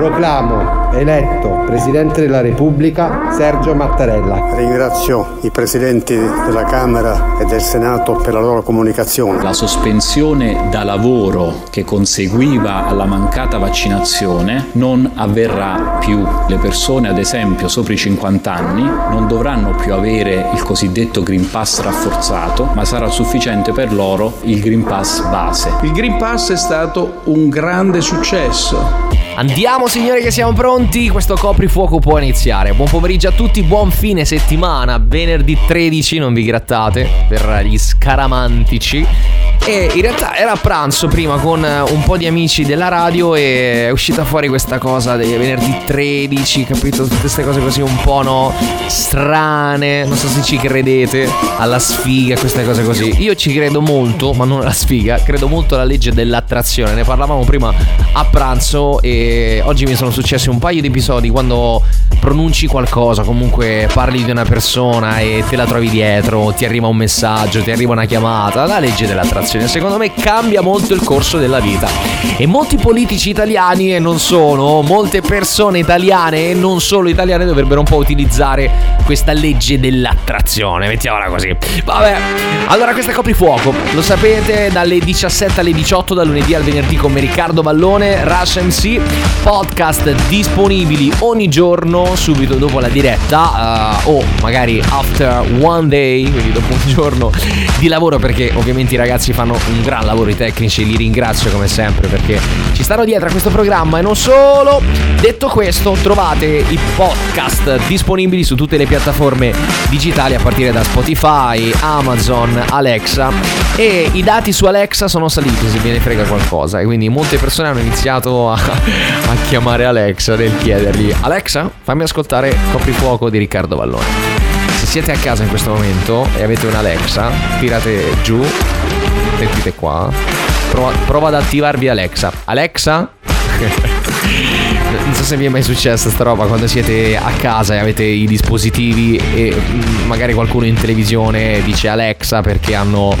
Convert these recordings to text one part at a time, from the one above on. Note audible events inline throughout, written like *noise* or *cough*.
Proclamo eletto Presidente della Repubblica Sergio Mattarella. Ringrazio i Presidenti della Camera e del Senato per la loro comunicazione. La sospensione da lavoro che conseguiva alla mancata vaccinazione non avverrà più. Le persone, ad esempio, sopra i 50 anni non dovranno più avere il cosiddetto Green Pass rafforzato, ma sarà sufficiente per loro il Green Pass base. Il Green Pass è stato un grande successo. Andiamo signori che siamo pronti, questo coprifuoco può iniziare. Buon pomeriggio a tutti, buon fine settimana, venerdì 13, non vi grattate per gli scaramantici. E in realtà era a pranzo prima con un po' di amici della radio e è uscita fuori questa cosa dei venerdì 13, capito? Tutte queste cose così un po' no strane, non so se ci credete alla sfiga, queste cose così. Io ci credo molto, ma non alla sfiga, credo molto alla legge dell'attrazione. Ne parlavamo prima a pranzo e oggi mi sono successi un paio di episodi quando pronunci qualcosa, comunque parli di una persona e te la trovi dietro, ti arriva un messaggio, ti arriva una chiamata, la legge dell'attrazione secondo me cambia molto il corso della vita. E molti politici italiani e non solo, molte persone italiane e non solo italiane dovrebbero un po' utilizzare questa legge dell'attrazione, mettiamola così. Vabbè, allora questo è Coprifuoco, lo sapete, dalle 17 alle 18 dal lunedì al venerdì con me Riccardo Vallone, Rush MC, podcast disponibili ogni giorno subito dopo la diretta uh, o magari after one day, quindi dopo un giorno di lavoro perché ovviamente i ragazzi fanno un gran lavoro i tecnici, li ringrazio come sempre perché ci stanno dietro a questo programma e non solo. Detto questo, trovate i podcast disponibili su tutte le piattaforme digitali a partire da Spotify, Amazon, Alexa e i dati su Alexa sono saliti se ve ne frega qualcosa e quindi molte persone hanno iniziato a, a chiamare Alexa nel chiedergli Alexa, fammi ascoltare Coprifuoco di Riccardo Vallone. Se siete a casa in questo momento e avete un Alexa, tirate giù sentite qua. Prova, prova ad attivarvi Alexa. Alexa? *laughs* non so se vi è mai successa sta roba quando siete a casa e avete i dispositivi e magari qualcuno in televisione dice Alexa perché hanno,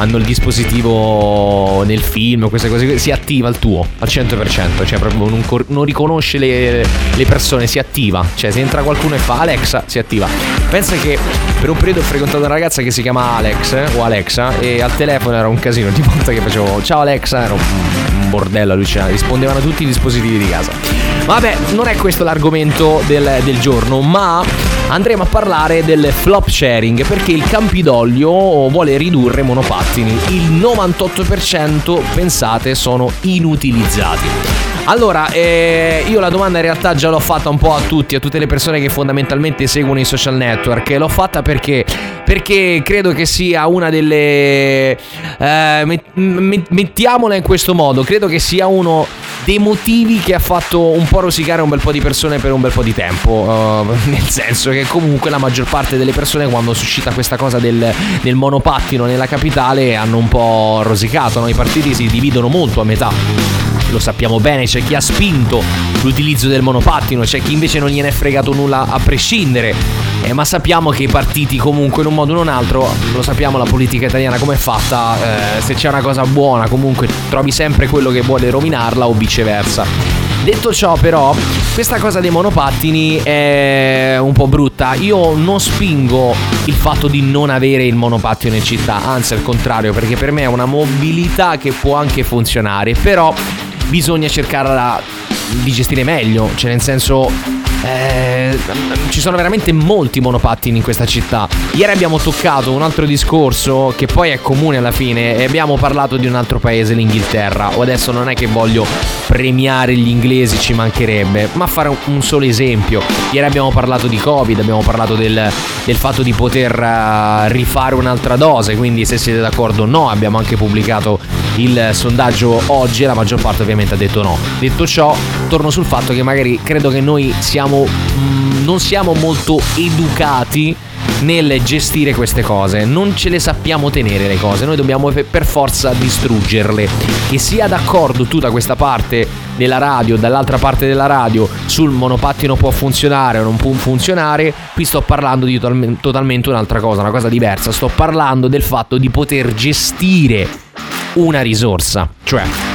hanno il dispositivo nel film, queste cose, si attiva il tuo al 100%, cioè proprio non, non riconosce le, le, persone, si attiva, cioè se entra qualcuno e fa Alexa, si attiva. Pensa che per un periodo ho frequentato una ragazza che si chiama Alex eh, o Alexa e al telefono era un casino, ogni volta che facevo ciao Alexa era un, un bordello allucinante, rispondevano tutti i dispositivi di casa. Vabbè, non è questo l'argomento del, del giorno, ma andremo a parlare del flop sharing perché il Campidoglio vuole ridurre monopattini. Il 98% pensate sono inutilizzati. Allora, eh, io la domanda in realtà già l'ho fatta un po' a tutti, a tutte le persone che fondamentalmente seguono i social network. L'ho fatta perché? Perché credo che sia una delle... Eh, mettiamola in questo modo, credo che sia uno dei motivi che ha fatto un po' rosicare un bel po' di persone per un bel po' di tempo. Uh, *laughs* nel senso che comunque la maggior parte delle persone quando suscita questa cosa del, del monopattino nella capitale hanno un po' rosicato. No? I partiti si dividono molto a metà lo sappiamo bene, c'è chi ha spinto l'utilizzo del monopattino, c'è chi invece non gliene è fregato nulla a prescindere. Eh, ma sappiamo che i partiti comunque in un modo o in un altro, lo sappiamo la politica italiana come è fatta, eh, se c'è una cosa buona comunque trovi sempre quello che vuole rovinarla o viceversa. Detto ciò, però, questa cosa dei monopattini è un po' brutta. Io non spingo il fatto di non avere il monopattino in città, anzi al contrario, perché per me è una mobilità che può anche funzionare, però bisogna cercarla di gestire meglio, cioè nel senso eh, ci sono veramente molti monopattini in questa città. Ieri abbiamo toccato un altro discorso che poi è comune alla fine e abbiamo parlato di un altro paese, l'Inghilterra. O adesso non è che voglio premiare gli inglesi, ci mancherebbe, ma fare un solo esempio. Ieri abbiamo parlato di Covid, abbiamo parlato del, del fatto di poter uh, rifare un'altra dose, quindi se siete d'accordo no, abbiamo anche pubblicato il sondaggio oggi e la maggior parte ovviamente ha detto no. Detto ciò, torno sul fatto che magari credo che noi siamo siamo, mh, non siamo molto educati nel gestire queste cose, non ce le sappiamo tenere le cose, noi dobbiamo per forza distruggerle. Che sia d'accordo tu da questa parte della radio, dall'altra parte della radio, sul monopattino può funzionare o non può funzionare, qui sto parlando di totalmente un'altra cosa, una cosa diversa, sto parlando del fatto di poter gestire una risorsa, cioè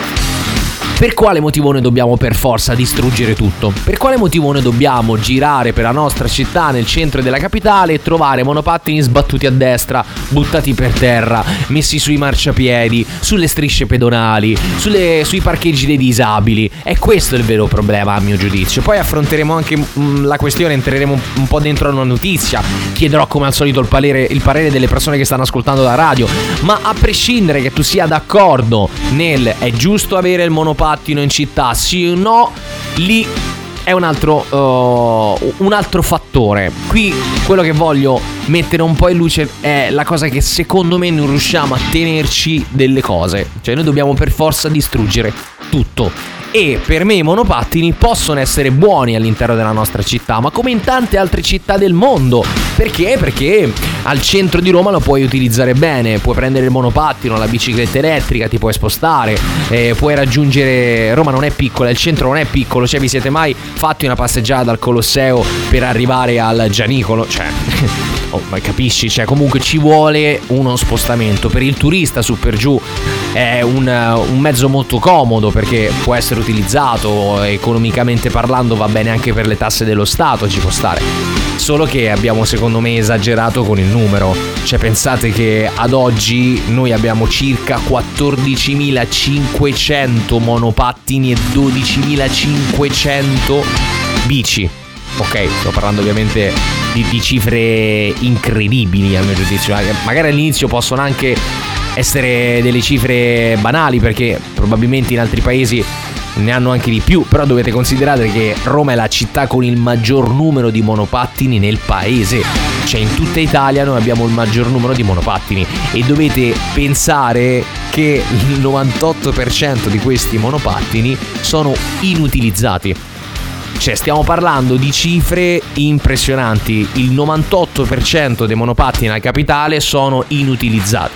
per quale motivo noi dobbiamo per forza distruggere tutto? Per quale motivo noi dobbiamo girare per la nostra città nel centro della capitale e trovare monopattini sbattuti a destra, buttati per terra, messi sui marciapiedi, sulle strisce pedonali, sulle, sui parcheggi dei disabili? E questo è il vero problema a mio giudizio. Poi affronteremo anche mh, mm, la questione, entreremo un, un, po' dentro una notizia, chiederò come al solito il parere, il parere delle persone che stanno ascoltando la radio, ma a prescindere che tu sia d'accordo nel è giusto avere il monopattino, monopattino in città, sì o no, lì è un altro, uh, un altro fattore. Qui quello che voglio mettere un po' in luce è la cosa che secondo me non riusciamo a tenerci delle cose. Cioè noi dobbiamo per forza distruggere tutto e per me i monopattini possono essere buoni all'interno della nostra città, ma come in tante altre città del mondo. Perché? Perché al centro di Roma lo puoi utilizzare bene, puoi prendere il monopattino, la bicicletta elettrica, ti puoi spostare, eh, puoi raggiungere... Roma non è piccola, il centro non è piccolo, cioè vi siete mai fatti una passeggiata dal Colosseo per arrivare al Gianicolo? Cioè... *laughs* Oh, ma capisci? Cioè, comunque ci vuole uno spostamento. Per il turista su per giù è un, un mezzo molto comodo perché può essere utilizzato economicamente parlando, va bene anche per le tasse dello Stato, ci può stare. Solo che abbiamo secondo me esagerato con il numero. Cioè pensate che ad oggi noi abbiamo circa 14.500 monopattini e 12.500 bici. Ok, sto parlando ovviamente di, di cifre incredibili a mio giudizio. Magari all'inizio possono anche essere delle cifre banali perché probabilmente in altri paesi ne hanno anche di più, però dovete considerare che Roma è la città con il maggior numero di monopattini nel paese, cioè in tutta Italia noi abbiamo il maggior numero di monopattini e dovete pensare che il 98% di questi monopattini sono inutilizzati. Cioè, stiamo parlando di cifre impressionanti. Il 98% dei monopattini nella capitale sono inutilizzati.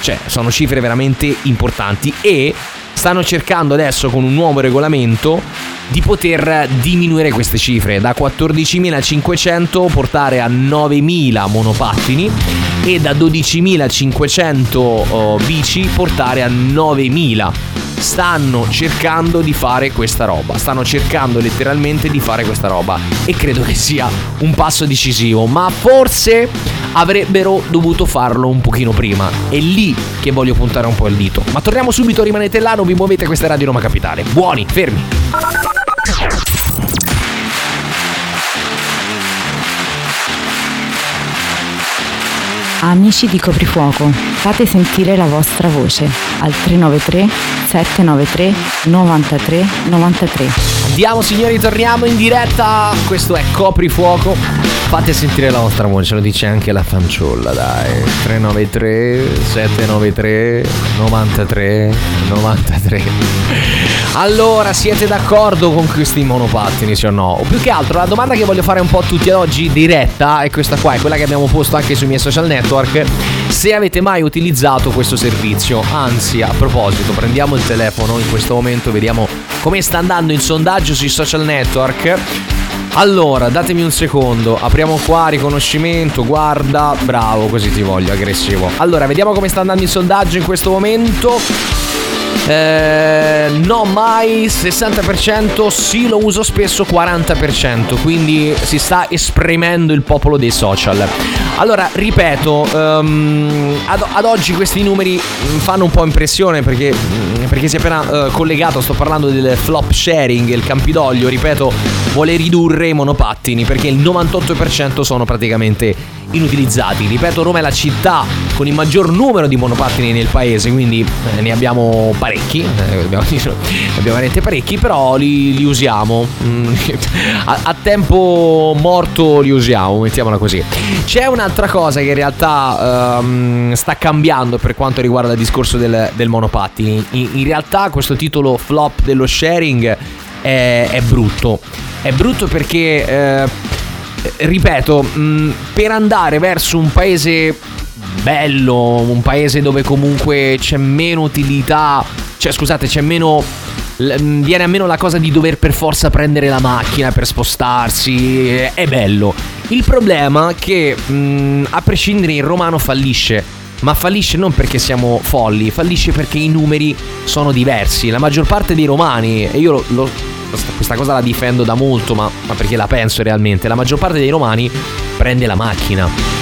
Cioè, sono cifre veramente importanti e stanno cercando adesso con un nuovo regolamento di poter diminuire queste cifre da 14.500 portare a 9.000 monopattini e da 12.500 bici portare a 9.000 stanno cercando di fare questa roba. Stanno cercando letteralmente di fare questa roba. E credo che sia un passo decisivo. Ma forse avrebbero dovuto farlo un pochino prima. È lì che voglio puntare un po' il dito. Ma torniamo subito, rimanete là, non vi muovete, questa è Radio Roma Capitale. Buoni, fermi. Amici di Coprifuoco, fate sentire la vostra voce al 393 793 93 93. Andiamo signori, torniamo in diretta. Questo è Coprifuoco. Fate sentire la vostra voce, lo dice anche la fanciulla, dai. 393 793 93 93. Allora, siete d'accordo con questi monopattini, sì o no? O più che altro, la domanda che voglio fare un po' a tutti ad oggi diretta è questa qua, è quella che abbiamo posto anche sui miei social network. Se avete mai utilizzato questo servizio, anzi, a proposito, prendiamo il telefono in questo momento, vediamo come sta andando il sondaggio sui social network. Allora, datemi un secondo, apriamo qua, riconoscimento, guarda, bravo, così ti voglio, aggressivo. Allora, vediamo come sta andando il sondaggio in questo momento. Eh, no, mai 60%, sì, lo uso spesso 40%, quindi si sta esprimendo il popolo dei social. Allora, ripeto, um, ad, ad, oggi questi numeri mm, fanno un po' impressione perché, mm, perché si è appena uh, collegato, sto parlando del flop sharing, il Campidoglio, ripeto, vuole ridurre i monopattini perché il 98% sono praticamente inutilizzati. Ripeto, Roma è la città con il maggior numero di monopattini nel paese, quindi eh, ne abbiamo parecchi, eh, abbiamo, *laughs* abbiamo veramente parecchi, però li, li usiamo. Mm, *laughs* a, a, tempo morto li usiamo, mettiamola così. C'è un'altra cosa che in realtà um, sta cambiando per quanto riguarda il discorso del, del monopattini. In, in, realtà questo titolo flop dello sharing è, è brutto. È brutto perché... Eh, ripeto, mh, mm, per andare verso un paese bello, un paese dove comunque c'è meno utilità, cioè scusate, c'è meno mm, viene a meno la cosa di dover per forza prendere la macchina per spostarsi, è bello. Il problema è che mh, mm, a prescindere il romano fallisce. Ma fallisce non perché siamo folli, fallisce perché i numeri sono diversi. La maggior parte dei romani, e io lo, lo questa cosa la difendo da molto, ma, ma perché la penso realmente, la maggior parte dei romani prende la macchina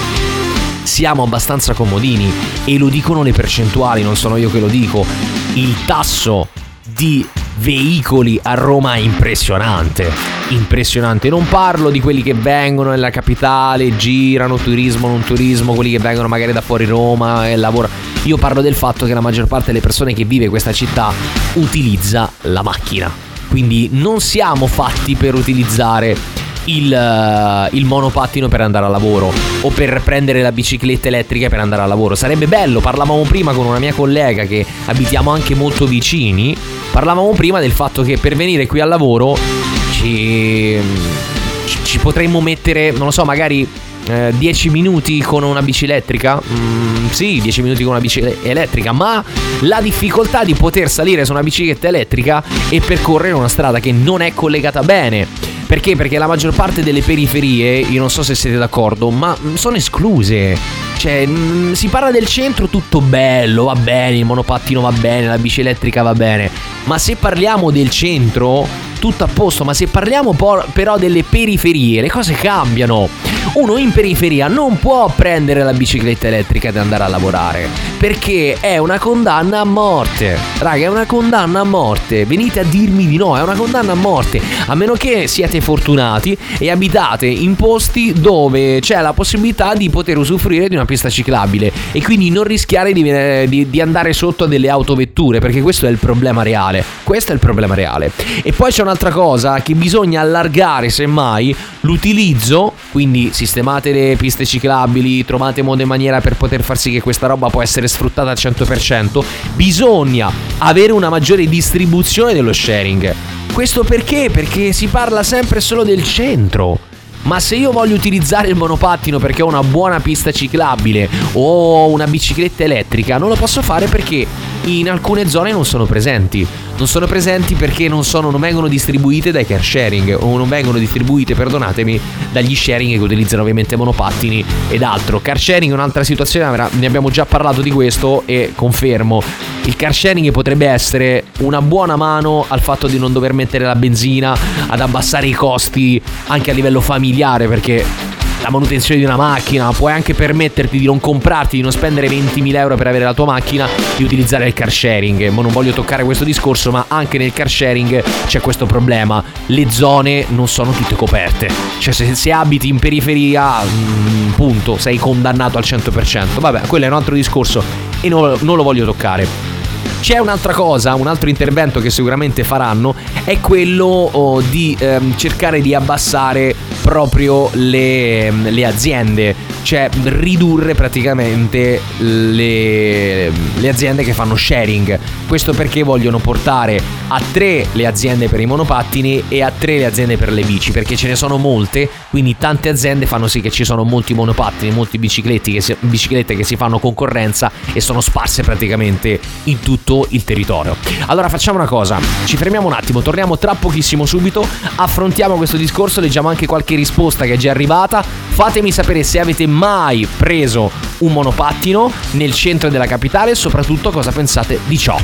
siamo abbastanza comodini e lo dicono le percentuali, non sono io che lo dico. Il tasso di veicoli a Roma è impressionante. Impressionante. Non parlo di quelli che vengono nella capitale, girano, turismo, non turismo, quelli che vengono magari da fuori Roma e lavorano. Io parlo del fatto che la maggior parte delle persone che vive questa città utilizza la macchina quindi non siamo fatti per utilizzare il, uh, il, monopattino per andare al lavoro o per prendere la bicicletta elettrica per andare al lavoro. Sarebbe bello, parlavamo prima con una mia collega che abitiamo anche molto vicini, parlavamo prima del fatto che per venire qui al lavoro ci, ci, ci potremmo mettere, non lo so, magari 10 eh, minuti con una bici elettrica? Mm, sì, 10 minuti con una bici elettrica, ma la difficoltà di poter salire su una bicicletta elettrica e percorrere una strada che non è collegata bene. Perché? Perché la maggior parte delle periferie, io non so se siete d'accordo, ma sono escluse. Cioè, mh, mm, si parla del centro, tutto bello, va bene, il monopattino va bene, la bici elettrica va bene. Ma se parliamo del centro, tutto a posto. Ma se parliamo però delle periferie, le cose cambiano uno in periferia non può prendere la bicicletta elettrica ed andare a lavorare perché è una condanna a morte. Raga, è una condanna a morte. Venite a dirmi di no, è una condanna a morte. A meno che siete fortunati e abitate in posti dove c'è la possibilità di poter usufruire di una pista ciclabile e quindi non rischiare di, di, di andare sotto a delle autovetture perché questo è il problema reale. Questo è il problema reale. E poi c'è un'altra cosa che bisogna allargare semmai l'utilizzo, quindi sistemate le piste ciclabili, trovate modo e maniera per poter far sì che questa roba può essere sfruttata al 100%, bisogna avere una maggiore distribuzione dello sharing. Questo perché? Perché si parla sempre solo del centro. Ma se io voglio utilizzare il monopattino perché ho una buona pista ciclabile o una bicicletta elettrica, non lo posso fare perché in alcune zone non sono presenti. Non sono presenti perché non, sono, non vengono distribuite dai car sharing o non vengono distribuite, perdonatemi, dagli sharing che utilizzano ovviamente monopattini ed altro. Car sharing è un'altra situazione, ne abbiamo già parlato di questo e confermo. Il car sharing potrebbe essere una buona mano al fatto di non dover mettere la benzina, ad abbassare i costi anche a livello familiare perché la manutenzione di una macchina, puoi anche permetterti di non comprarti, di non spendere 20.000 euro per avere la tua macchina, di utilizzare il car sharing. Ma non voglio toccare questo discorso, ma anche nel car sharing c'è questo problema. Le zone non sono tutte coperte. Cioè se, se abiti in periferia, mh, mm, punto, sei condannato al 100%. Vabbè, quello è un altro discorso e non, non lo voglio toccare. C'è un'altra cosa, un altro intervento che sicuramente faranno, è quello oh, di ehm, cercare di abbassare proprio le, le aziende cioè ridurre praticamente le, le, aziende che fanno sharing. Questo perché vogliono portare a tre le aziende per i monopattini e a tre le aziende per le bici, perché ce ne sono molte, quindi tante aziende fanno sì che ci sono molti monopattini, molti bicicletti che si, biciclette che si fanno concorrenza e sono sparse praticamente in tutto il territorio. Allora facciamo una cosa, ci fermiamo un attimo, torniamo tra pochissimo subito, affrontiamo questo discorso, leggiamo anche qualche risposta che è già arrivata, fatemi sapere se avete mai preso un monopattino nel centro della capitale e soprattutto cosa pensate di ciò.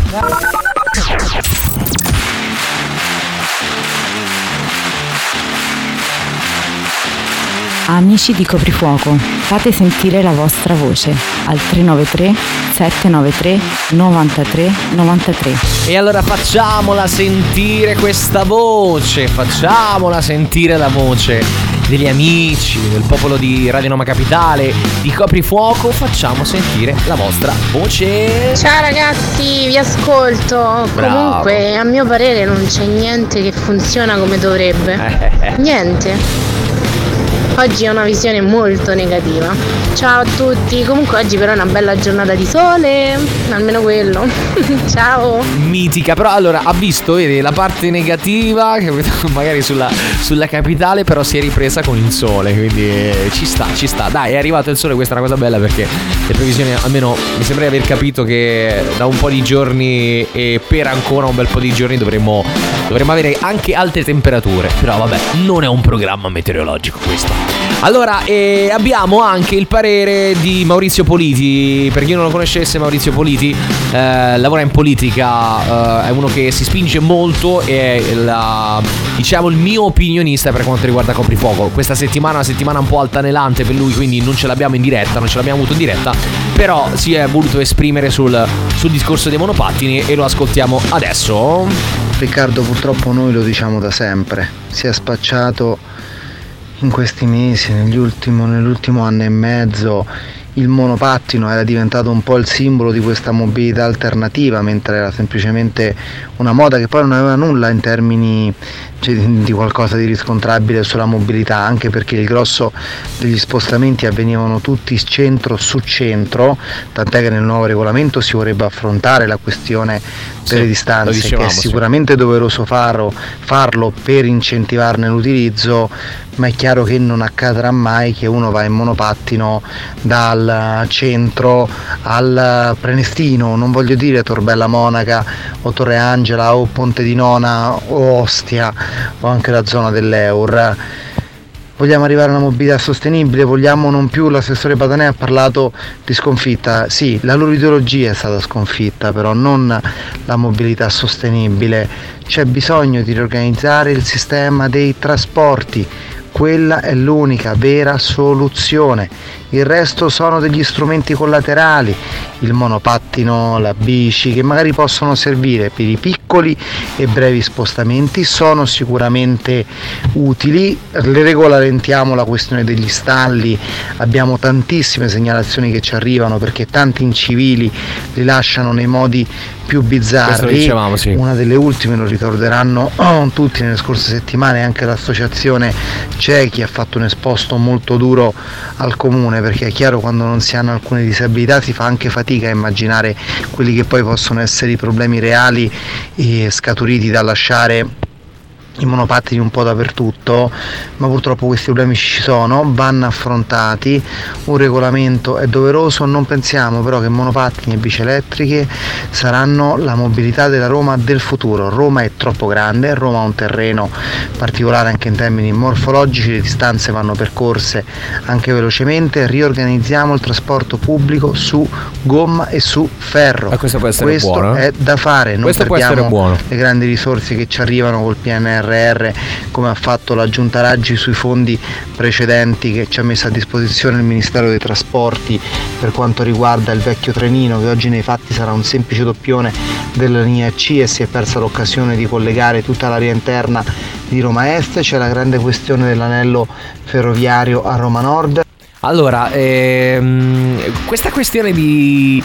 Amici di Coprifuoco, fate sentire la vostra voce al 393 793 93 93. E allora facciamola sentire questa voce, facciamola sentire la voce degli amici, del popolo di Radio Noma Capitale, di Coprifuoco, facciamo sentire la vostra voce. Ciao ragazzi, vi ascolto. Bravo. Comunque, a mio parere non c'è niente che funziona come dovrebbe. Niente. Oggi ho una visione molto negativa. Ciao a tutti. Comunque oggi però è una bella giornata di sole, almeno quello. *laughs* Ciao. Mitica, però allora ha visto vedi, la parte negativa, *laughs* magari sulla, sulla capitale, però si è ripresa con il sole, quindi eh, ci sta, ci sta. Dai, è arrivato il sole, questa è una cosa bella perché le previsioni, almeno mi sembra di aver capito che da un po' di giorni e per ancora un bel po' di giorni dovremmo, dovremmo avere anche alte temperature. Però vabbè, non è un programma meteorologico questo. Allora, eh, abbiamo anche il parere di Maurizio Politi. Per chi non lo conoscesse, Maurizio Politi eh, lavora in politica, eh, è uno che si spinge molto e è la- diciamo il mio opinionista per quanto riguarda Coprifuoco. Questa settimana è una settimana un po' altanelante per lui, quindi non ce l'abbiamo in diretta, non ce l'abbiamo avuto in diretta, però si è voluto esprimere sul, sul discorso dei monopattini e lo ascoltiamo adesso. Riccardo, purtroppo noi lo diciamo da sempre, si è spacciato in questi mesi, nell'ultimo anno e mezzo, il monopattino era diventato un po' il simbolo di questa mobilità alternativa, mentre era semplicemente una moda che poi non aveva nulla in termini di qualcosa di riscontrabile sulla mobilità, anche perché il grosso degli spostamenti avvenivano tutti centro su centro, tant'è che nel nuovo regolamento si vorrebbe affrontare la questione Sì, delle lo distanze, che dicevamo, è sì. sicuramente doveroso farlo, farlo per incentivarne l'utilizzo, ma è chiaro che non accadrà mai che uno va in monopattino dal centro al Prenestino, non voglio dire Torbella Monaca o Torre Angela o Ponte di Nona o Ostia o anche la zona dell'Eur. Vogliamo arrivare a una mobilità sostenibile, vogliamo non più, l'assessore Patanè ha parlato di sconfitta, sì, la loro ideologia è stata sconfitta, però non la mobilità sostenibile. C'è bisogno di riorganizzare il sistema dei trasporti, quella è l'unica vera soluzione. Il resto sono degli strumenti collaterali, il monopattino, la bici, che magari possono servire per i piccoli e brevi spostamenti, sono sicuramente utili. Le regolamentiamo la questione degli stalli, abbiamo tantissime segnalazioni che ci arrivano perché tanti incivili li lasciano nei modi più bizzarri. dicevamo, sì. Una delle ultime lo ricorderanno oh, *clears throat* tutti nelle scorse settimane, anche l'associazione Cechi ha fatto un esposto molto duro al comune perché è chiaro quando non si hanno alcune disabilità si fa anche fatica a immaginare quelli che poi possono essere i problemi reali scaturiti dal lasciare i monopattini un po' dappertutto, ma purtroppo questi problemi ci sono, vanno affrontati, un regolamento è doveroso, non pensiamo però che monopattini e bici elettriche saranno la mobilità della Roma del futuro. Roma è troppo grande, Roma ha un terreno particolare anche in termini morfologici, le distanze vanno percorse anche velocemente, riorganizziamo il trasporto pubblico su gomma e su ferro. Ma questo può essere Questo buono, eh? è da fare, non Questo perdiamo le grandi risorse che ci arrivano col PNRR come ha fatto la Giunta Raggi sui fondi precedenti che ci ha messo a disposizione il Ministero dei Trasporti per quanto riguarda il vecchio trenino che oggi nei fatti sarà un semplice doppione della linea C e si è persa l'occasione di collegare tutta l'area interna di Roma Est, c'è la grande questione dell'anello ferroviario a Roma Nord. Allora, ehm, questa questione di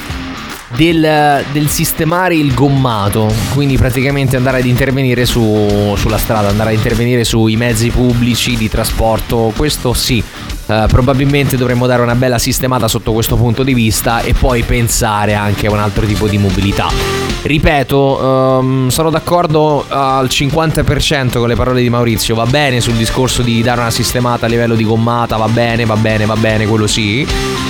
del, del sistemare il gommato, quindi praticamente andare ad intervenire su- sulla strada, andare ad intervenire sui mezzi pubblici di trasporto, questo sì. eh, probabilmente dovremmo dare una bella sistemata sotto questo punto di vista e poi pensare anche a un altro tipo di mobilità. Ripeto, ehm, sono d'accordo al 50% con le parole di Maurizio, va bene sul discorso di dare una sistemata a livello di gommata, va bene, va bene, va bene, quello sì.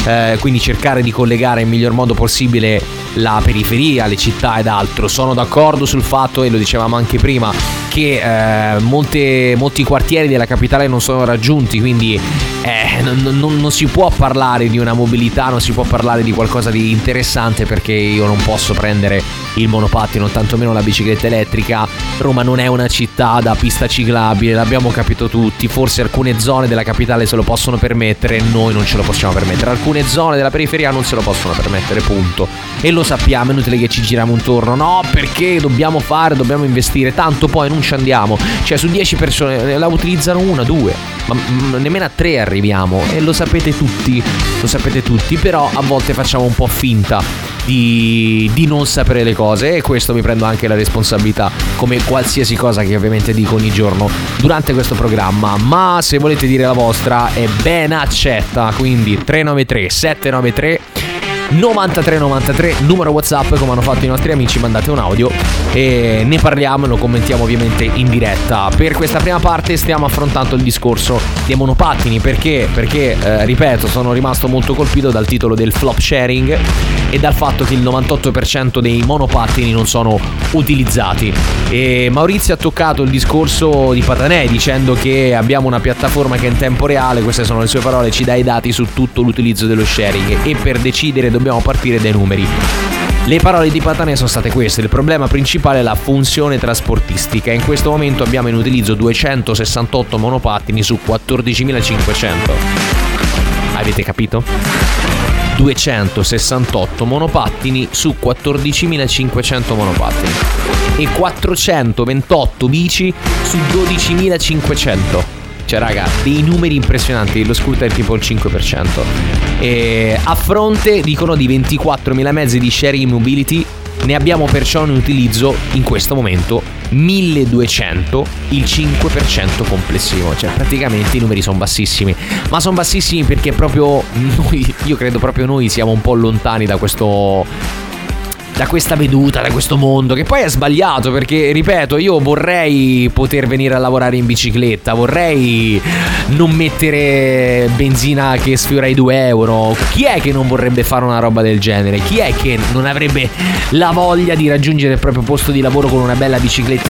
Eh, quindi cercare di collegare nel miglior modo possibile la periferia, le città ed altro. Sono d'accordo sul fatto, e lo dicevamo anche prima, che eh, molte- molti quartieri della capitale non sono raggiunti, quindi eh, non, non, non si può parlare di una mobilità, non si può parlare di qualcosa di interessante perché io non posso prendere il monopattino, tantomeno la bicicletta elettrica. Roma non è una città da pista ciclabile, l'abbiamo capito tutti. Forse alcune zone della capitale se lo possono permettere, noi non ce lo possiamo permettere. Alcune zone della periferia non se lo possono permettere, punto. E lo sappiamo, è inutile che ci giriamo intorno. No, perché dobbiamo fare, dobbiamo investire, tanto poi non ci andiamo. Cioè, su 10 persone la utilizzano una, due, ma mm, nemmeno a tre arriviamo. E lo sapete tutti, lo sapete tutti, però a volte facciamo un po' finta di, di, non sapere le cose e questo mi prendo anche la responsabilità come qualsiasi cosa che ovviamente dico ogni giorno durante questo programma ma se volete dire la vostra è ben accetta quindi 393 793 9393 numero whatsapp come hanno fatto i nostri amici mandate un audio e ne parliamo e lo commentiamo ovviamente in diretta. Per questa prima parte stiamo affrontando il discorso dei monopattini perché? Perché eh, ripeto sono rimasto molto colpito dal titolo del flop sharing e dal fatto che il 98% dei monopattini non sono utilizzati. E Maurizio ha toccato il discorso di Patanè dicendo che abbiamo una piattaforma che in tempo reale queste sono le sue parole ci dà i dati su tutto l'utilizzo dello sharing. E per decidere dobbiamo partire dai numeri. Le parole di Patanè sono state queste, il problema principale è la funzione trasportistica. In questo momento abbiamo in utilizzo 268 monopattini su 14.500. Avete capito? 268 monopattini su 14.500 monopattini e 428 bici su 12.500. Cioè, raga, dei numeri impressionanti. Lo scooter tipo il 5%. E a fronte, dicono, di 24.000 mezzi di sharing mobility, ne abbiamo perciò in utilizzo in questo momento 1200, il 5% complessivo. Cioè, praticamente i numeri sono bassissimi. Ma sono bassissimi perché proprio noi, io credo proprio noi siamo un po' lontani da questo da questa veduta, da questo mondo, che poi è sbagliato perché, ripeto, io vorrei poter venire a lavorare in bicicletta, vorrei non mettere benzina che sfiora i 2 euro. Chi è che non vorrebbe fare una roba del genere? Chi è che non avrebbe la voglia di raggiungere il proprio posto di lavoro con una bella bicicletta?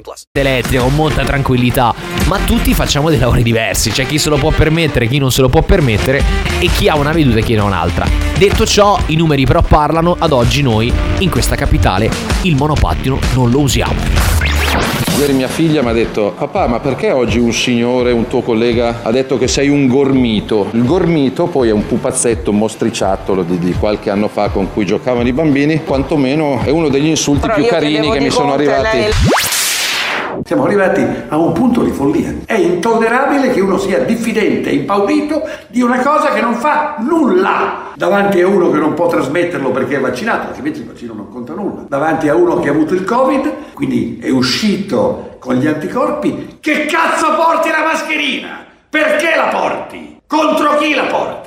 plus. Elettrica con molta tranquillità, ma tutti facciamo dei lavori diversi. C'è chi se lo può permettere, chi non se lo può permettere e chi ha una veduta e chi ne ha un'altra. Detto ciò, i numeri però parlano. Ad oggi noi in questa capitale il monopattino non lo usiamo. Ieri mia figlia mi ha detto, papà ma perché oggi un signore, un tuo collega, ha detto che sei un gormito? Il gormito poi è un pupazzetto, un mostriciattolo di, di qualche anno fa con cui giocavano i bambini, quantomeno è uno degli insulti Però più carini che mi sono arrivati. lei- Siamo arrivati a un punto di follia. È intollerabile che uno sia diffidente, impaurito di una cosa che non fa nulla davanti a uno che non può trasmetterlo perché è vaccinato, altrimenti il vaccino non conta nulla. Davanti a uno che ha avuto il Covid, quindi è uscito con gli anticorpi, che cazzo porti la mascherina? Perché la porti? Contro chi la porti?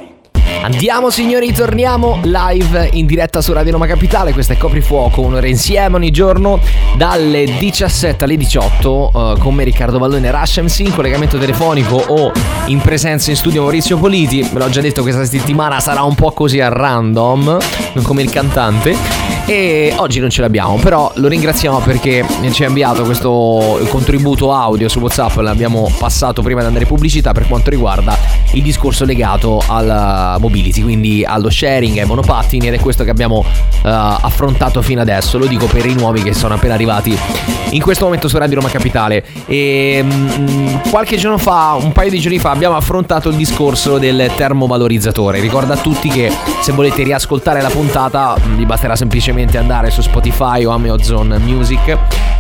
Andiamo signori, torniamo live in diretta su Radio Roma Capitale, questo è Coprifuoco, un'ora insieme ogni giorno dalle 17 alle 18 eh, con me Riccardo Vallone Rush MC in collegamento telefonico o in presenza in studio Maurizio Politi, ve l'ho già detto questa settimana sarà un po' così a random, come il cantante e oggi non ce l'abbiamo, però lo ringraziamo perché ci ha inviato questo contributo audio su WhatsApp, l'abbiamo passato prima di andare in pubblicità per quanto riguarda il discorso legato alla mobility, quindi allo sharing, ai monopattini ed è questo che abbiamo eh, affrontato fino adesso, lo dico per i nuovi che sono appena arrivati in questo momento su Radio Roma Capitale. E mm, qualche giorno fa, un paio di giorni fa abbiamo affrontato il discorso del termovalorizzatore, ricordo a tutti che se volete riascoltare la puntata mm, vi basterà semplicemente andare su Spotify o Amazon Music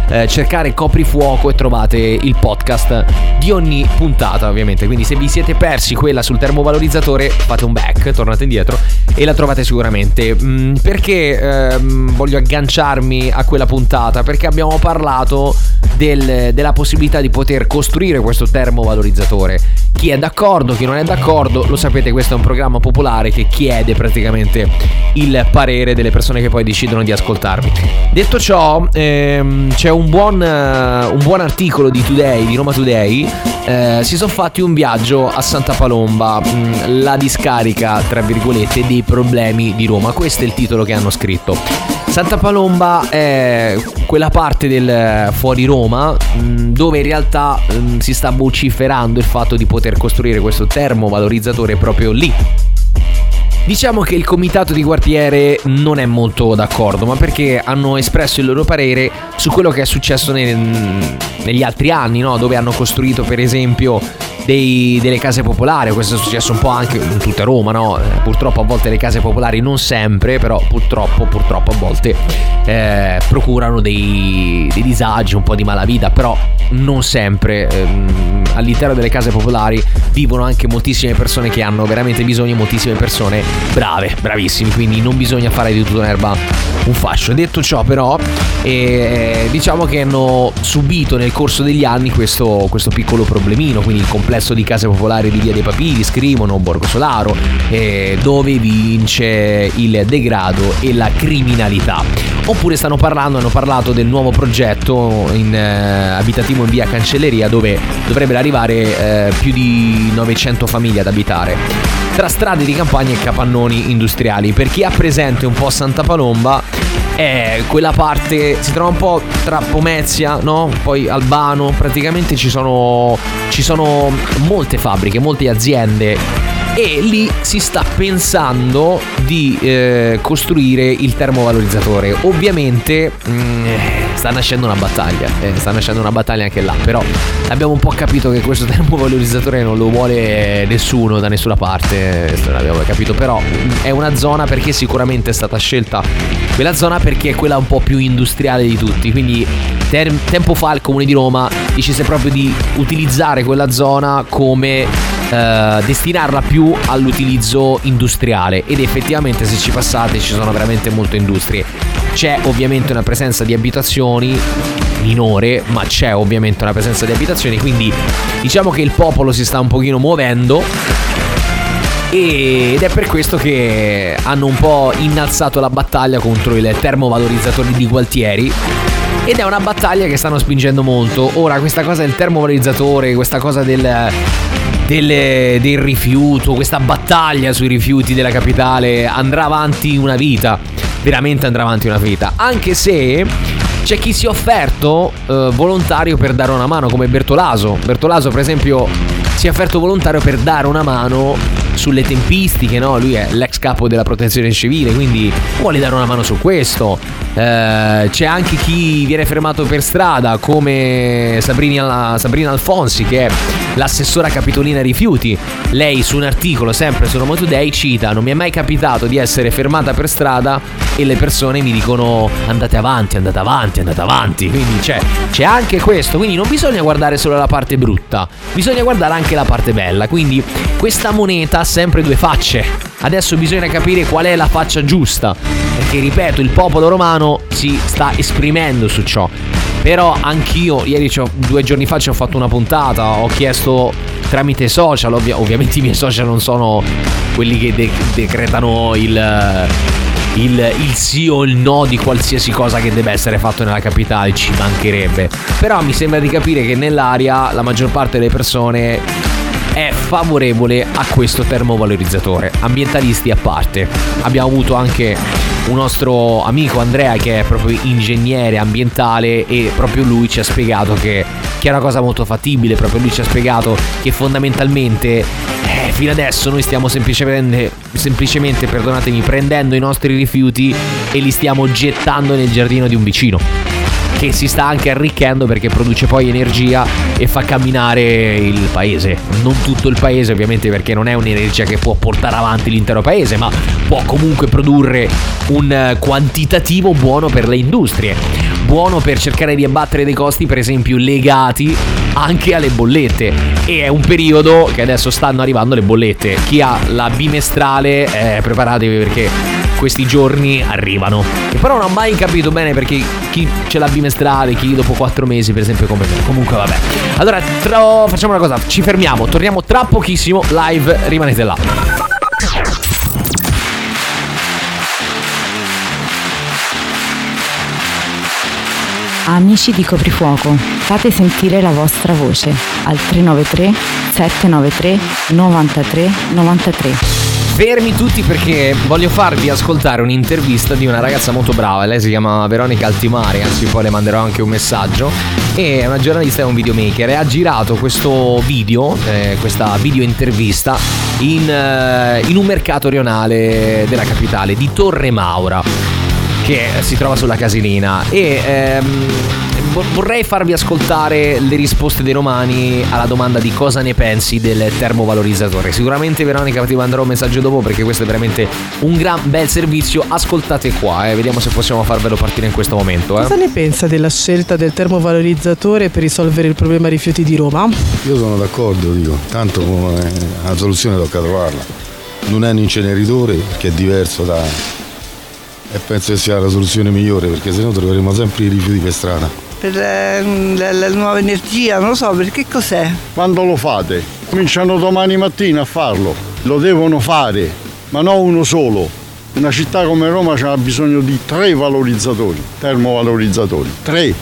eh, cercare coprifuoco e trovate il podcast di ogni puntata ovviamente. Quindi se vi siete persi quella sul termovalorizzatore fate un back, tornate indietro e la trovate sicuramente. Mm, perché ehm, voglio agganciarmi a quella puntata? Perché abbiamo parlato del, della possibilità di poter costruire questo termovalorizzatore. Chi è d'accordo, chi non è d'accordo, lo sapete, questo è un programma popolare che chiede praticamente il parere delle persone che poi decidono di ascoltarmi. Detto ciò, ehm, c'è un buon, eh, un buon, articolo di Today, di Roma Today. Eh, si sono fatti un viaggio a Santa Palomba, mh, mm, la discarica, tra virgolette, dei problemi di Roma. Questo è il titolo che hanno scritto. Santa Palomba è quella parte del fuori Roma mm, dove in realtà mm, si sta vociferando il fatto di poter costruire questo termovalorizzatore proprio lì Diciamo che il comitato di quartiere non è molto d'accordo, ma perché hanno espresso il loro parere su quello che è successo nel, negli altri anni, no? dove hanno costruito per esempio dei, delle case popolari, questo è successo un po' anche in tutta Roma, no? Eh, purtroppo a volte le case popolari, non sempre, però purtroppo, purtroppo a volte eh, procurano dei, dei, disagi, un po' di malavita, però non sempre. Ehm, all'interno delle case popolari vivono anche moltissime persone che hanno veramente bisogno, moltissime persone brave, bravissimi, quindi non bisogna fare di tutta un'erba un fascio. Detto ciò però, eh, diciamo che hanno subito nel corso degli anni questo, questo piccolo problemino, quindi il complesso di case popolari di Via dei Papiri, scrivono Borgo Solaro, eh, dove vince il degrado e la criminalità. Oppure stanno parlando, hanno parlato del nuovo progetto in, eh, abitativo in via Cancelleria dove dovrebbero arrivare eh, più di 900 famiglie ad abitare. Tra strade di campagna e capannoni industriali. Per chi ha presente un po' Santa Palomba, è quella parte si trova un po' tra Pomezia, no? Poi Albano, praticamente ci sono, ci sono molte fabbriche, molte aziende e lì si sta pensando di eh, costruire il termovalorizzatore. Ovviamente mh, mm, sta nascendo una battaglia, eh, sta nascendo una battaglia anche là, però abbiamo un po' capito che questo *laughs* termovalorizzatore non lo vuole nessuno da nessuna parte, l'abbiamo capito, però mm, è una zona perché sicuramente è stata scelta quella zona perché è quella un po' più industriale di tutti, quindi ter- tempo fa il comune di Roma decise proprio di utilizzare quella zona come eh, destinarla più all'utilizzo industriale ed effettivamente se ci passate ci sono veramente molte industrie. C'è ovviamente una presenza di abitazioni minore, ma c'è ovviamente una presenza di abitazioni, quindi diciamo che il popolo si sta un pochino muovendo ed è per questo che hanno un po' innalzato la battaglia contro il termovalorizzatori di Gualtieri ed è una battaglia che stanno spingendo molto. Ora questa cosa del termovalorizzatore, questa cosa del delle, del rifiuto, questa battaglia sui rifiuti della capitale andrà avanti una vita, veramente andrà avanti una vita, anche se c'è chi si è offerto eh, volontario per dare una mano come Bertolaso. Bertolaso per esempio si è offerto volontario per dare una mano sulle tempistiche, no? Lui è l'ex capo della protezione civile, quindi vuole dare una mano su questo. Eh, c'è anche chi viene fermato per strada, come Sabrina, Sabrina Alfonsi, che è l'assessora capitolina rifiuti. Lei su un articolo, sempre su Roma Today, cita: Non mi è mai capitato di essere fermata per strada e le persone mi dicono andate avanti, andate avanti, andate avanti. Quindi c'è, c'è anche questo. Quindi non bisogna guardare solo la parte brutta, bisogna guardare anche la parte bella. Quindi questa moneta sempre due facce. Adesso bisogna capire qual è la faccia giusta. Perché ripeto, il popolo romano si sta esprimendo su ciò. Però anch'io, ieri, due giorni fa, ci ho fatto una puntata, ho chiesto tramite social, ovvia, ovviamente i miei social non sono quelli che de- decretano il, il, il, sì o il no di qualsiasi cosa che deve essere fatto nella capitale, ci mancherebbe. Però mi sembra di capire che nell'aria la maggior parte delle persone è favorevole a questo termovalorizzatore, ambientalisti a parte. Abbiamo avuto anche un nostro amico Andrea che è proprio ingegnere ambientale e proprio lui ci ha spiegato che, che è una cosa molto fattibile, proprio lui ci ha spiegato che fondamentalmente eh, fino adesso noi stiamo semplicemente, semplicemente, perdonatemi, prendendo i nostri rifiuti e li stiamo gettando nel giardino di un vicino che si sta anche arricchendo perché produce poi energia e fa camminare il paese. Non tutto il paese ovviamente perché non è un'energia che può portare avanti l'intero paese, ma può comunque produrre un quantitativo buono per le industrie. buono per cercare di abbattere dei costi, per esempio, legati anche alle bollette. E è un periodo che adesso stanno arrivando le bollette. Chi ha la bimestrale, eh, preparatevi perché questi giorni arrivano. Che però non ho mai capito bene perché chi ce l'ha bimestrale, chi dopo quattro mesi, per esempio, come me. Comunque, vabbè. Allora, tra- facciamo una cosa, ci fermiamo, torniamo tra pochissimo live, rimanete là. Amici di Coprifuoco, fate sentire la vostra voce al 393 793 93 93. Fermi tutti perché voglio farvi ascoltare un'intervista di una ragazza molto brava, lei si chiama Veronica Altimari, anzi poi le manderò anche un messaggio, è una giornalista e un videomaker. E ha girato questo video, eh, questa video intervista in, eh, in un mercato rionale della capitale di Torre Maura che si trova sulla casilina. E ehm, vorrei farvi ascoltare le risposte dei romani alla domanda di cosa ne pensi del termovalorizzatore. Sicuramente Veronica ti manderò un messaggio dopo perché questo è veramente un gran bel servizio. Ascoltate qua, eh, vediamo se possiamo farvelo partire in questo momento. Eh. Cosa ne pensa della scelta del termovalorizzatore per risolvere il problema rifiuti di Roma? Io sono d'accordo, dico, tanto come una soluzione tocca trovarla. Non è un inceneritore che è diverso da... E penso che sia la soluzione migliore perché sennò troveremo sempre i rifiuti per strada. Per eh, la, la nuova energia, non lo so, perché cos'è? Quando lo fate? Cominciano domani mattina a farlo. Lo devono fare, ma non uno solo. Una città come Roma ha bisogno di tre valorizzatori, termovalorizzatori. Tre.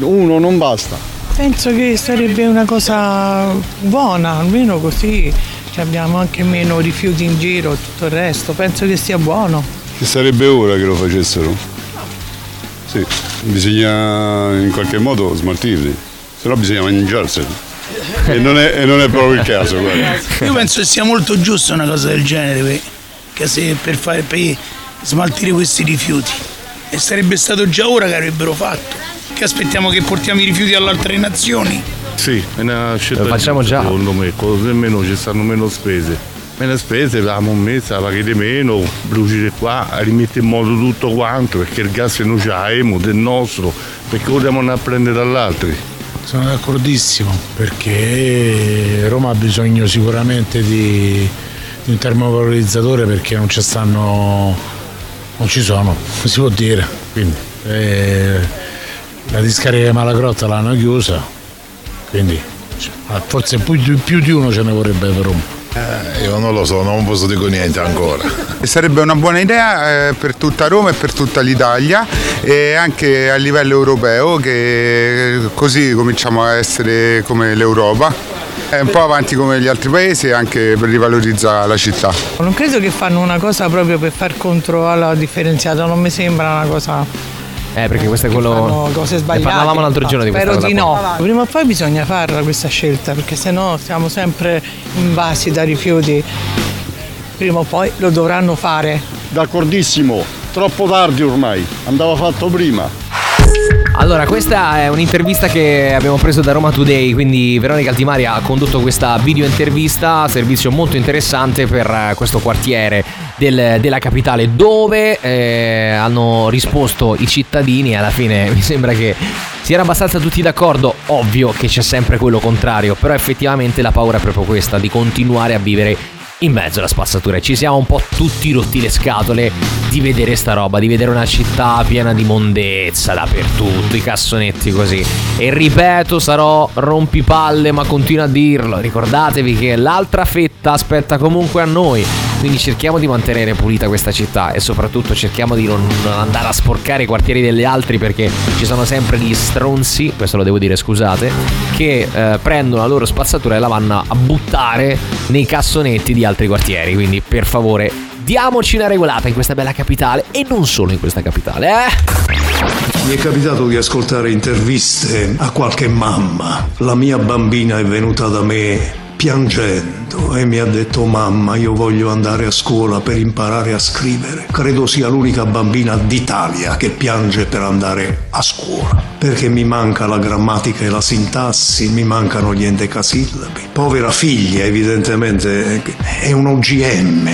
Uno non basta. Penso che sarebbe una cosa buona, almeno così abbiamo anche meno rifiuti in giro, tutto il resto. Penso che sia buono. Ci sarebbe ora che lo facessero. Sì, bisogna in qualche modo smaltirli, se no bisogna mangiarseli. E non è, e non è proprio il caso, guarda. Io penso che sia molto giusta una cosa del genere, che se per, fare, per smaltire questi rifiuti. E sarebbe stato già ora che avrebbero fatto. Che aspettiamo che portiamo i rifiuti alle altre nazioni? Sì, è una scelta Lo facciamo giusta, già. Secondo me, così almeno ci stanno meno spese. Meno spese, avevamo un mese, la pagate meno, bruci qua, rimetti in modo tutto quanto, perché il gas noi abbiamo, del nostro, perché lo dobbiamo andare a prendere dall'altri. Sono d'accordissimo perché Roma ha bisogno sicuramente di, di un termovalorizzatore perché non ci stanno, non ci sono, si può dire. Quindi, eh, la discarica di Malagrotta l'hanno chiusa, quindi cioè, forse più, di- più di uno ce ne vorrebbe per Roma. Eh, io non lo so, non posso dire niente ancora. *laughs* Sarebbe una buona idea eh, per tutta Roma e per tutta l'Italia e anche a livello europeo che così cominciamo a essere come l'Europa, È un po' avanti come gli altri paesi anche per rivalorizzare la città. Non credo che fanno una cosa proprio per far contro alla differenziata, non mi sembra una cosa. Eh, perché questo è quello. cose Ne sbagliate. parlavamo l'altro giorno di questa Spero cosa di qua. no. Prima o poi bisogna farla questa scelta, perché sennò siamo sempre invasi da rifiuti. Prima o poi lo dovranno fare. D'accordissimo, troppo tardi ormai, andava fatto prima. Allora, questa è un'intervista che abbiamo preso da Roma Today, quindi Veronica Altimari ha condotto questa video intervista, servizio molto interessante per eh, questo quartiere del- della capitale dove eh, hanno risposto i cittadini alla fine *laughs* mi sembra che si era abbastanza tutti d'accordo, ovvio che c'è sempre quello contrario, però effettivamente la paura è proprio questa, di continuare a vivere in mezzo alla spazzatura ci siamo un po' tutti rotti le scatole di vedere sta roba, di vedere una città piena di mondezza dappertutto, i cassonetti così. E ripeto, sarò rompipalle, ma continuo a dirlo. Ricordatevi che l'altra fetta aspetta comunque a noi. Quindi cerchiamo di mantenere pulita questa città e soprattutto cerchiamo di non andare a sporcare i quartieri degli altri perché ci sono sempre gli stronzi, questo lo devo dire scusate, che eh, prendono la loro spazzatura e la vanno a buttare nei cassonetti di altri quartieri. Quindi per favore diamoci una regolata in questa bella capitale e non solo in questa capitale, eh? Mi è capitato di ascoltare interviste a qualche mamma. La mia bambina è venuta da me piangendo e mi ha detto mamma io voglio andare a scuola per imparare a scrivere. Credo sia l'unica bambina d'Italia che piange per andare a scuola perché mi manca la grammatica e la sintassi, mi mancano gli endecasillabi. Povera figlia evidentemente è un OGM,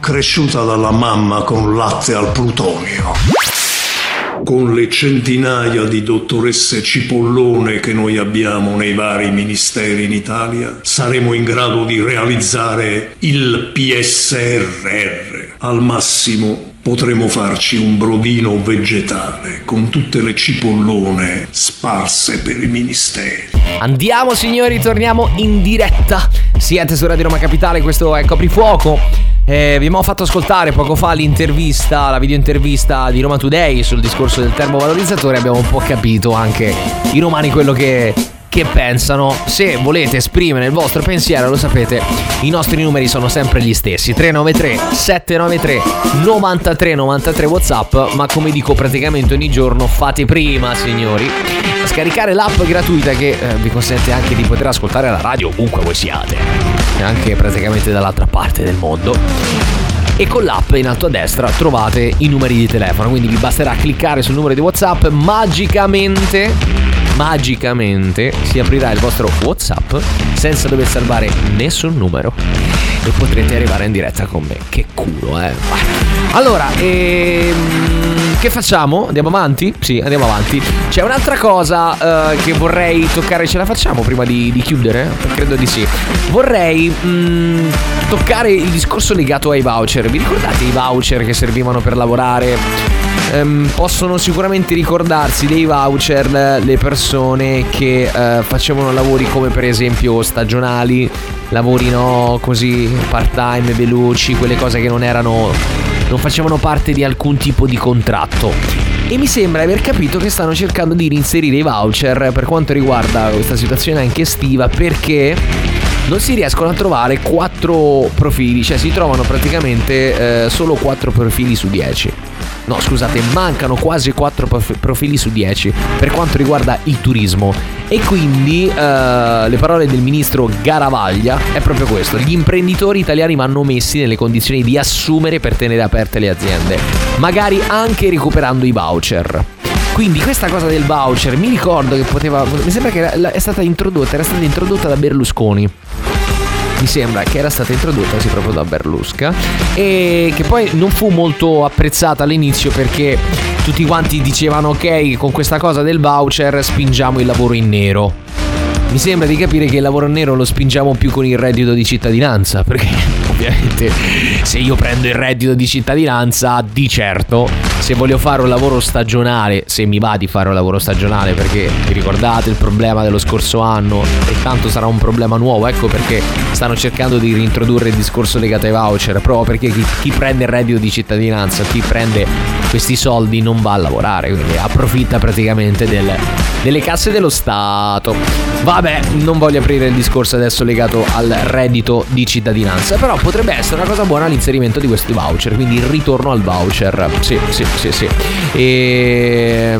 cresciuta dalla mamma con latte al plutonio. Con le centinaia di dottoresse cipollone che noi abbiamo nei vari ministeri in Italia, saremo in grado di realizzare il PSRR. Al massimo potremo farci un brodino vegetale con tutte le cipollone sparse per i ministeri. Andiamo signori, torniamo in diretta. Siete su Radio Roma Capitale, questo è Coprifuoco. Eh, vi abbiamo fatto ascoltare poco fa l'intervista, la videointervista di Roma Today sul discorso del termovalorizzatore. Abbiamo un po' capito anche i romani quello che, che pensano. Se volete esprimere il vostro pensiero, lo sapete, i nostri numeri sono sempre gli stessi: 393 793 93 93 WhatsApp. Ma come dico praticamente ogni giorno, fate prima, signori. Scaricare l'app gratuita che eh, vi consente anche di poter ascoltare la radio ovunque voi siate, anche praticamente dall'altra parte del mondo. E con l'app in alto a destra trovate i numeri di telefono, quindi vi basterà cliccare sul numero di WhatsApp magicamente magicamente si aprirà il vostro WhatsApp senza dover salvare nessun numero e potrete arrivare in diretta con me. Che culo, eh. Allora, ehm, che facciamo? Andiamo avanti? Sì, andiamo avanti. C'è un'altra cosa eh, che vorrei toccare, ce la facciamo prima di, di chiudere? Credo di sì. Vorrei mm, toccare il discorso legato ai voucher. Vi ricordate i voucher che servivano per lavorare? Ehm, possono sicuramente ricordarsi dei voucher le persone che eh, facevano lavori come per esempio stagionali, lavori no così part time, veloci, quelle cose che non erano non facevano parte di alcun tipo di contratto. E mi sembra aver capito che stanno cercando di reinserire i voucher per quanto riguarda questa situazione anche estiva perché non si riescono a trovare quattro profili, cioè si trovano praticamente eh, solo quattro profili su 10. No, scusate, mancano quasi 4 profili su 10 per quanto riguarda il turismo. E quindi eh, le parole del ministro Garavaglia è proprio questo: gli imprenditori italiani vanno messi nelle condizioni di assumere per tenere aperte le aziende, magari anche recuperando i voucher. Quindi questa cosa del voucher mi ricordo che poteva. Mi sembra che è stata introdotta, era stata introdotta da Berlusconi mi sembra che era stata introdotta sì proprio da Berlusca e che poi non fu molto apprezzata all'inizio perché tutti quanti dicevano ok con questa cosa del voucher spingiamo il lavoro in nero mi sembra di capire che il lavoro nero lo spingiamo più con il reddito di cittadinanza, perché *laughs* ovviamente se io prendo il reddito di cittadinanza, di certo, se voglio fare un lavoro stagionale, se mi va di fare un lavoro stagionale, perché vi ricordate il problema dello scorso anno? E tanto sarà un problema nuovo, ecco perché stanno cercando di reintrodurre il discorso legato ai voucher, proprio perché chi, chi prende il reddito di cittadinanza, chi prende questi soldi non va a lavorare, quindi approfitta praticamente del, delle casse dello Stato. Vabbè, non voglio aprire il discorso adesso legato al reddito di cittadinanza, però potrebbe essere una cosa buona l'inserimento di questi voucher, quindi il ritorno al voucher. Sì, sì, sì, sì. E,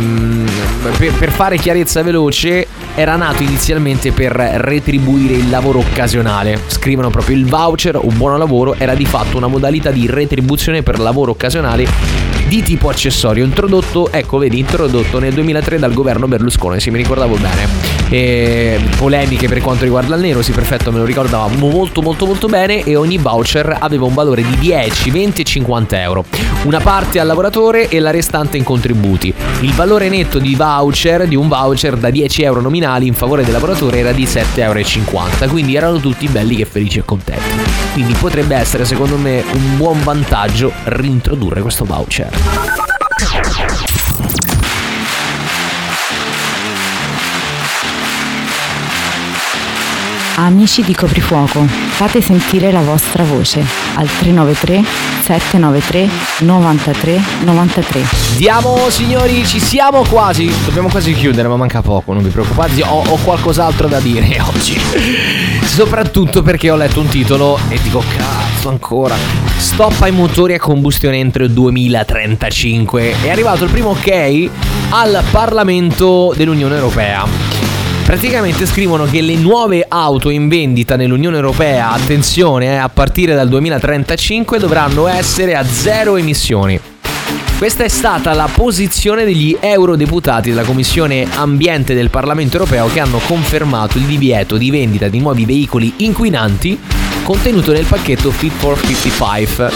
per, per fare chiarezza veloce, era nato inizialmente per retribuire il lavoro occasionale. Scrivono proprio il voucher, un buono lavoro, era di fatto una modalità di retribuzione per lavoro occasionale di tipo accessorio, introdotto, ecco vedi, introdotto nel 2003 dal governo Berlusconi, se mi ricordavo bene. E polemiche per quanto riguarda il nero, sì perfetto, me lo ricordavamo molto molto molto bene e ogni voucher aveva un valore di 10, 20 e 50 euro. Una parte al lavoratore e la restante in contributi. Il valore netto di voucher, di un voucher da 10 euro nominali in favore del lavoratore era di 7,50 euro, quindi erano tutti belli che felici e contenti. Quindi potrebbe essere secondo me un buon vantaggio rintrodurre questo voucher. Amici di Coprifuoco, fate sentire la vostra voce al 393 793 93 93. Andiamo signori, ci siamo quasi. Dobbiamo quasi chiudere, ma manca poco, non vi preoccupate. Ho, ho qualcos'altro da dire *laughs* oggi. Soprattutto perché ho letto un titolo e dico cazzo ancora. Stop ai motori a combustione entro il 2035. È arrivato il primo ok al Parlamento dell'Unione Europea. Praticamente scrivono che le nuove auto in vendita nell'Unione Europea, attenzione, eh, a partire dal 2035 dovranno essere a zero emissioni. Questa è stata la posizione degli eurodeputati della Commissione Ambiente del Parlamento europeo che hanno confermato il divieto di vendita di nuovi veicoli inquinanti contenuto nel pacchetto Fit for 55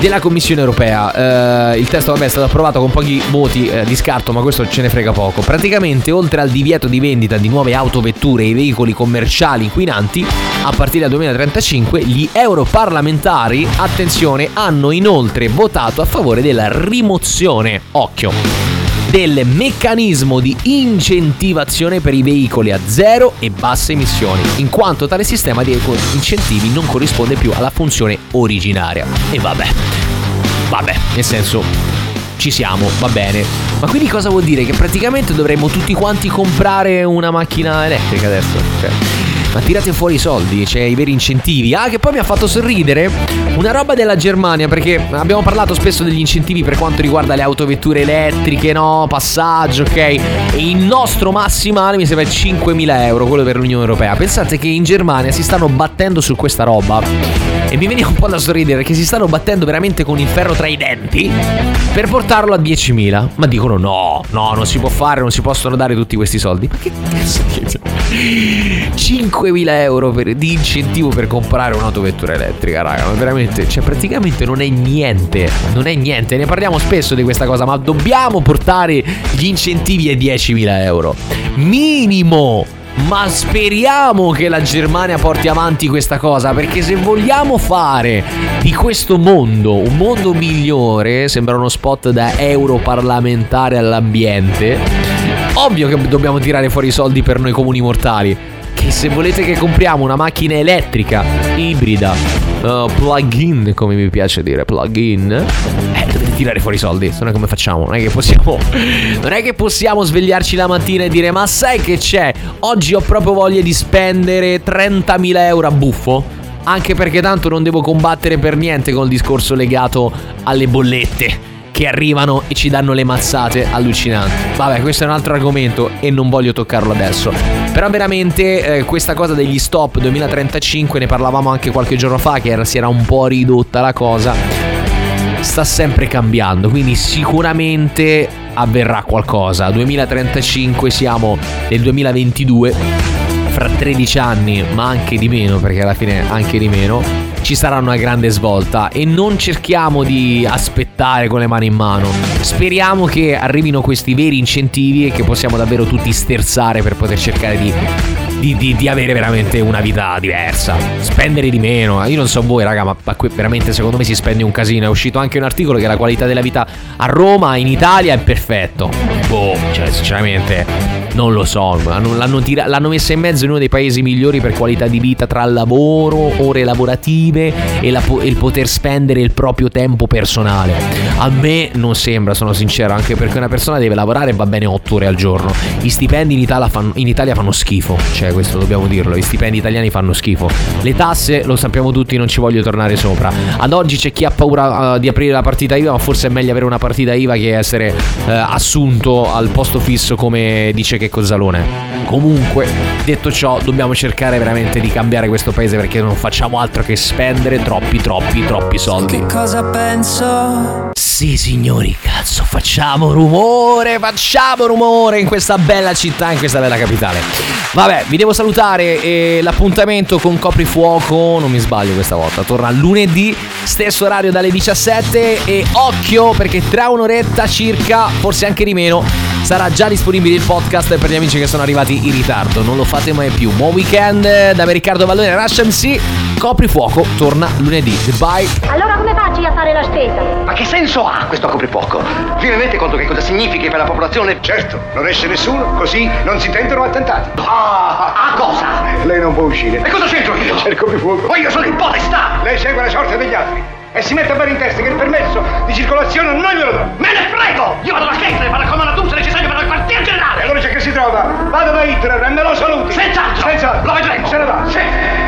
della Commissione europea. Eh, il testo vabbè, è stato approvato con pochi voti eh, di scarto, ma questo ce ne frega poco. Praticamente, oltre al divieto di vendita di nuove autovetture e veicoli commerciali inquinanti, a partire dal 2035 gli europarlamentari, attenzione, hanno inoltre votato a favore della rimozione, occhio, del meccanismo di incentivazione per i veicoli a zero e basse emissioni, in quanto tale sistema di incentivi non corrisponde più alla funzione originaria. E vabbè, vabbè, nel senso ci siamo, va bene. Ma quindi cosa vuol dire? Che praticamente dovremmo tutti quanti comprare una macchina elettrica adesso? Cioè, ma tirate fuori i soldi, cioè i veri incentivi. Ah, che poi mi ha fatto sorridere una roba della Germania, perché abbiamo parlato spesso degli incentivi per quanto riguarda le autovetture elettriche, no? Passaggio, ok? E il nostro massimale mi sembra 5.000 euro, quello per l'Unione Europea. Pensate che in Germania si stanno battendo su questa roba. E mi veniva un po' da sorridere perché si stanno battendo veramente con il ferro tra i denti per portarlo a 10.000. Ma dicono no, no, non si può fare, non si possono dare tutti questi soldi. Ma che cazzo? 5.000 euro per- di incentivo per comprare un'autovettura elettrica, raga. Ma veramente, cioè praticamente non è niente. Non è niente. Ne parliamo spesso di questa cosa, ma dobbiamo portare gli incentivi ai 10.000 euro. Minimo! Ma speriamo che la Germania porti avanti questa cosa, perché se vogliamo fare di questo mondo un mondo migliore, sembra uno spot da europarlamentare all'ambiente, ovvio che dobbiamo tirare fuori i soldi per noi comuni mortali. Che se volete che compriamo una macchina elettrica, ibrida, uh, plug-in, come mi piace dire, plug-in, eh, tirare fuori i soldi, se no come facciamo? Non è che possiamo non è che possiamo svegliarci la mattina e dire "Ma sai che c'è? Oggi ho proprio voglia di spendere 30.000 euro a buffo". Anche perché tanto non devo combattere per niente col discorso legato alle bollette che arrivano e ci danno le mazzate allucinanti. Vabbè, questo è un altro argomento e non voglio toccarlo adesso. Però veramente eh, questa cosa degli stop 2035 ne parlavamo anche qualche giorno fa che era- si era un po' ridotta la cosa. Sta sempre cambiando, quindi sicuramente avverrà qualcosa. 2035 siamo nel 2022 fra 13 anni, ma anche di meno, perché alla fine anche di meno, ci sarà una grande svolta e non cerchiamo di aspettare con le mani in mano. Speriamo che arrivino questi veri incentivi e che possiamo davvero tutti sterzare per poter cercare di, di- di- di avere veramente una vita diversa. Spendere di meno. Io non so voi, raga, ma, qui veramente secondo me si spende un casino. È uscito anche un articolo che la qualità della vita a Roma, in Italia, è perfetto. Boh, cioè, sinceramente. Non lo so, l'hanno, l'hanno tira- l'hanno messa in mezzo in uno dei paesi migliori per qualità di vita tra lavoro, ore lavorative e, la po- e il poter spendere il proprio tempo personale. A me non sembra, sono sincero, anche perché una persona deve lavorare e va bene 8 ore al giorno. Gli stipendi in Italia, fanno, in Italia fanno schifo, cioè questo dobbiamo dirlo, gli stipendi italiani fanno schifo. Le tasse, lo sappiamo tutti, non ci voglio tornare sopra. Ad oggi c'è chi ha paura eh, di aprire la partita IVA, ma forse è meglio avere una partita IVA che essere eh, assunto al posto fisso come dice che Cozzalone. Comunque, detto ciò, dobbiamo cercare veramente di cambiare questo paese perché non facciamo altro che spendere troppi, troppi, troppi soldi. Cosa penso? Sì, signori, cazzo, facciamo rumore, facciamo rumore in questa bella città, in questa bella capitale. Vabbè, vi devo salutare e l'appuntamento con Coprifuoco, non mi sbaglio questa volta, torna lunedì, stesso orario dalle 17 e occhio perché tra un'oretta circa, forse anche di meno, sarà già disponibile il podcast per gli amici che sono arrivati in ritardo. Non lo fate mai più. Buon weekend da Riccardo Vallone, Rush MC, Coprifuoco torna lunedì. Goodbye. Allora come faccio io a fare la spesa? Ma che senso ha questo coprifuoco? Vi rendete conto che cosa significhi per la popolazione? Certo, non esce nessuno, così non si tendono attentati. Ah, a cosa? Lei non può uscire. E cosa c'entro io? *laughs* C'è il coprifuoco. Ma io sono il podestà! Lei segue le sorte degli altri e si mette bene in testa che il permesso di circolazione non glielo do. Me ne frego! Io vado alla Kessler, vado a comando se necessario per il quartier E generale! allora c'è che si trova? Vado da Hitler e me lo saluti. Senz'altro! Senz'altro. Lo vedremo! Se ne va. Sì.